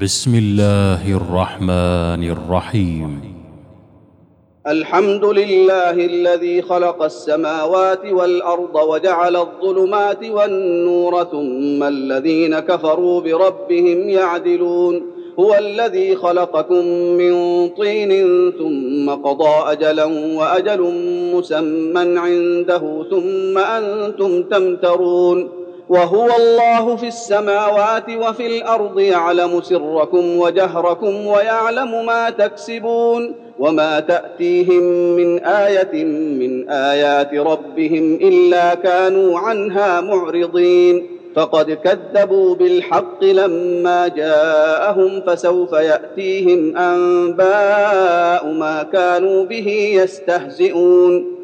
بسم الله الرحمن الرحيم. الحمد لله الذي خلق السماوات والأرض وجعل الظلمات والنور ثم الذين كفروا بربهم يعدلون. هو الذي خلقكم من طين ثم قضى اجلا وأجل مسمى عنده ثم أنتم تمترون. وهو الله في السماوات وفي الأرض يعلم سركم وجهركم ويعلم ما تكسبون وما تأتيهم من آية من آيات ربهم إلا كانوا عنها معرضين. فقد كذبوا بالحق لما جاءهم فسوف يأتيهم أنباء ما كانوا به يستهزئون.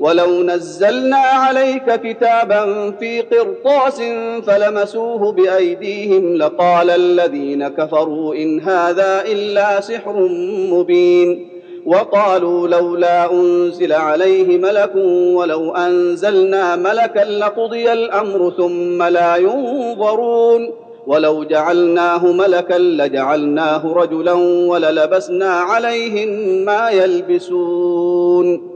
ولو نزلنا عليك كتابا في قرطاس فلمسوه بايديهم لقال الذين كفروا ان هذا الا سحر مبين وقالوا لولا انزل عليه ملك ولو انزلنا ملكا لقضي الامر ثم لا ينظرون ولو جعلناه ملكا لجعلناه رجلا وللبسنا عليهم ما يلبسون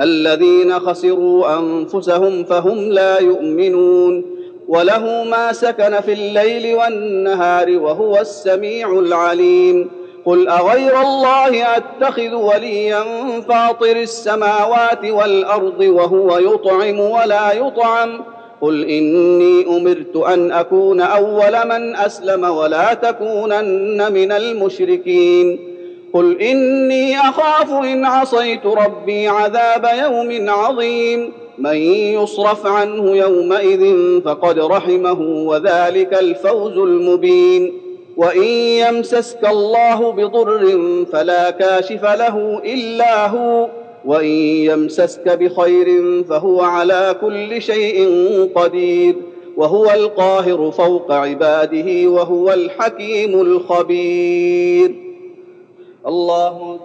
الذين خسروا أنفسهم فهم لا يؤمنون وله ما سكن في الليل والنهار وهو السميع العليم. قل أغير الله أتخذ وليا فاطر السماوات والأرض وهو يطعم ولا يطعم. قل إني أمرت أن أكون أول من أسلم ولا تكونن من المشركين. قل اني اخاف ان عصيت ربي عذاب يوم عظيم. من يصرف عنه يومئذ فقد رحمه وذلك الفوز المبين. وان يمسسك الله بضر فلا كاشف له الا هو. وان يمسسك بخير فهو على كل شيء قدير. وهو القاهر فوق عباده وهو الحكيم الخبير. الله